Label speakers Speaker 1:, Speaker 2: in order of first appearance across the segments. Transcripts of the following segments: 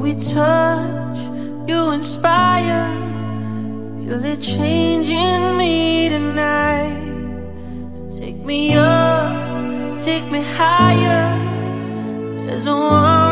Speaker 1: We touch, you inspire. Feel it changing me tonight. So take me up, take me higher. There's a one.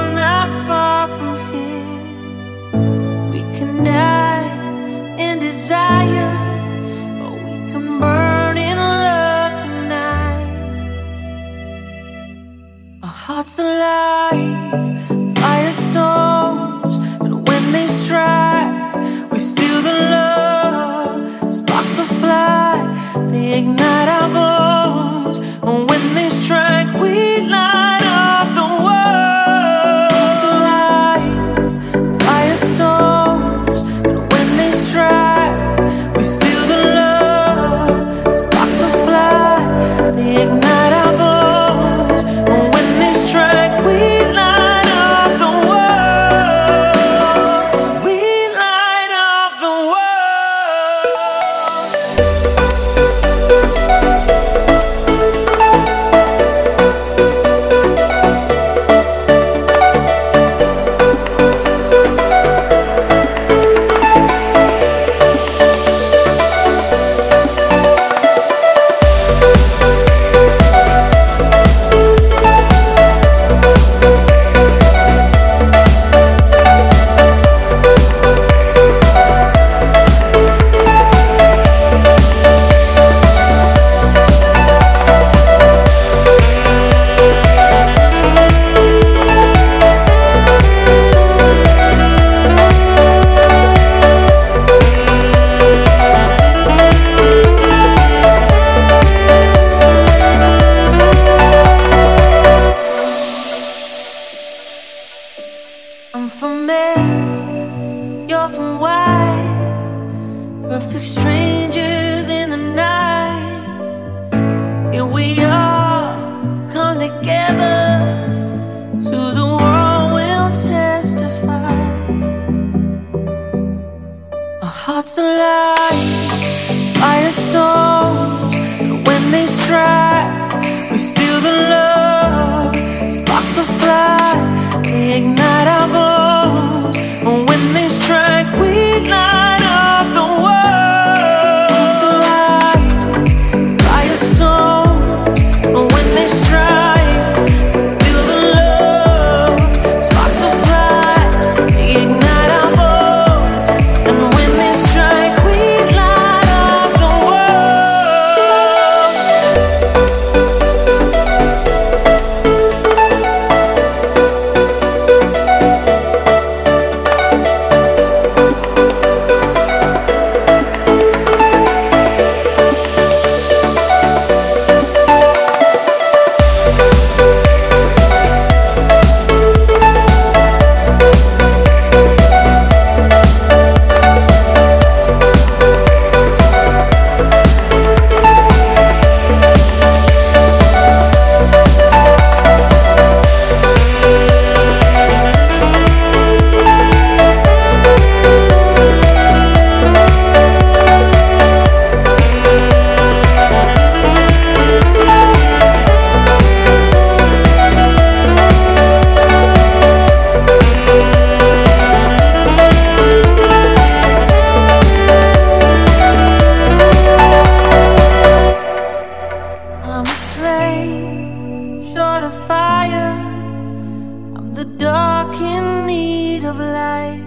Speaker 1: of.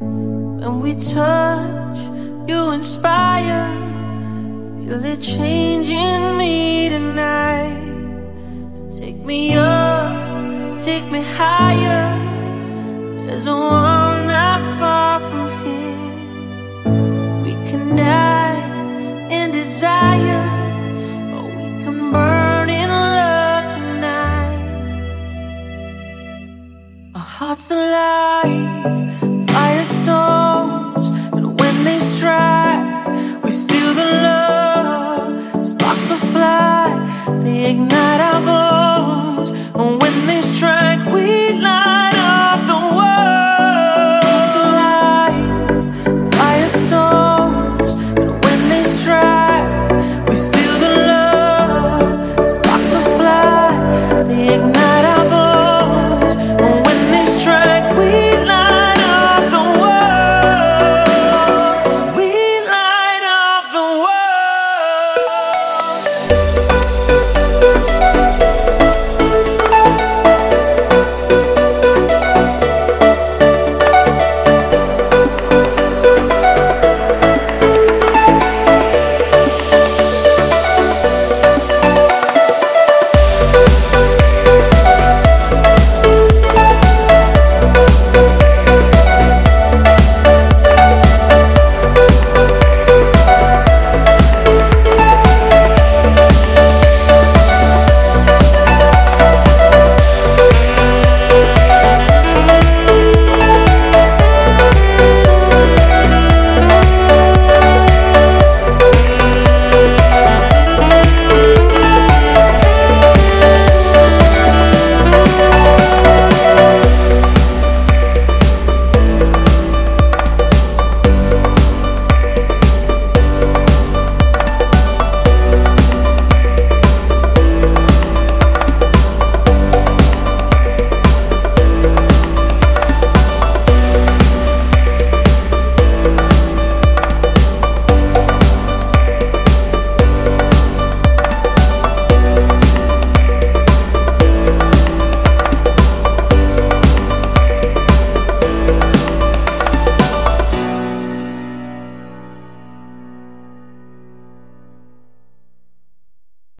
Speaker 1: When we touch, you inspire. Feel a change in me tonight. So take me up, take me higher. There's a world not far from here. We can die in desire, or we can burn in love tonight. Our hearts alive.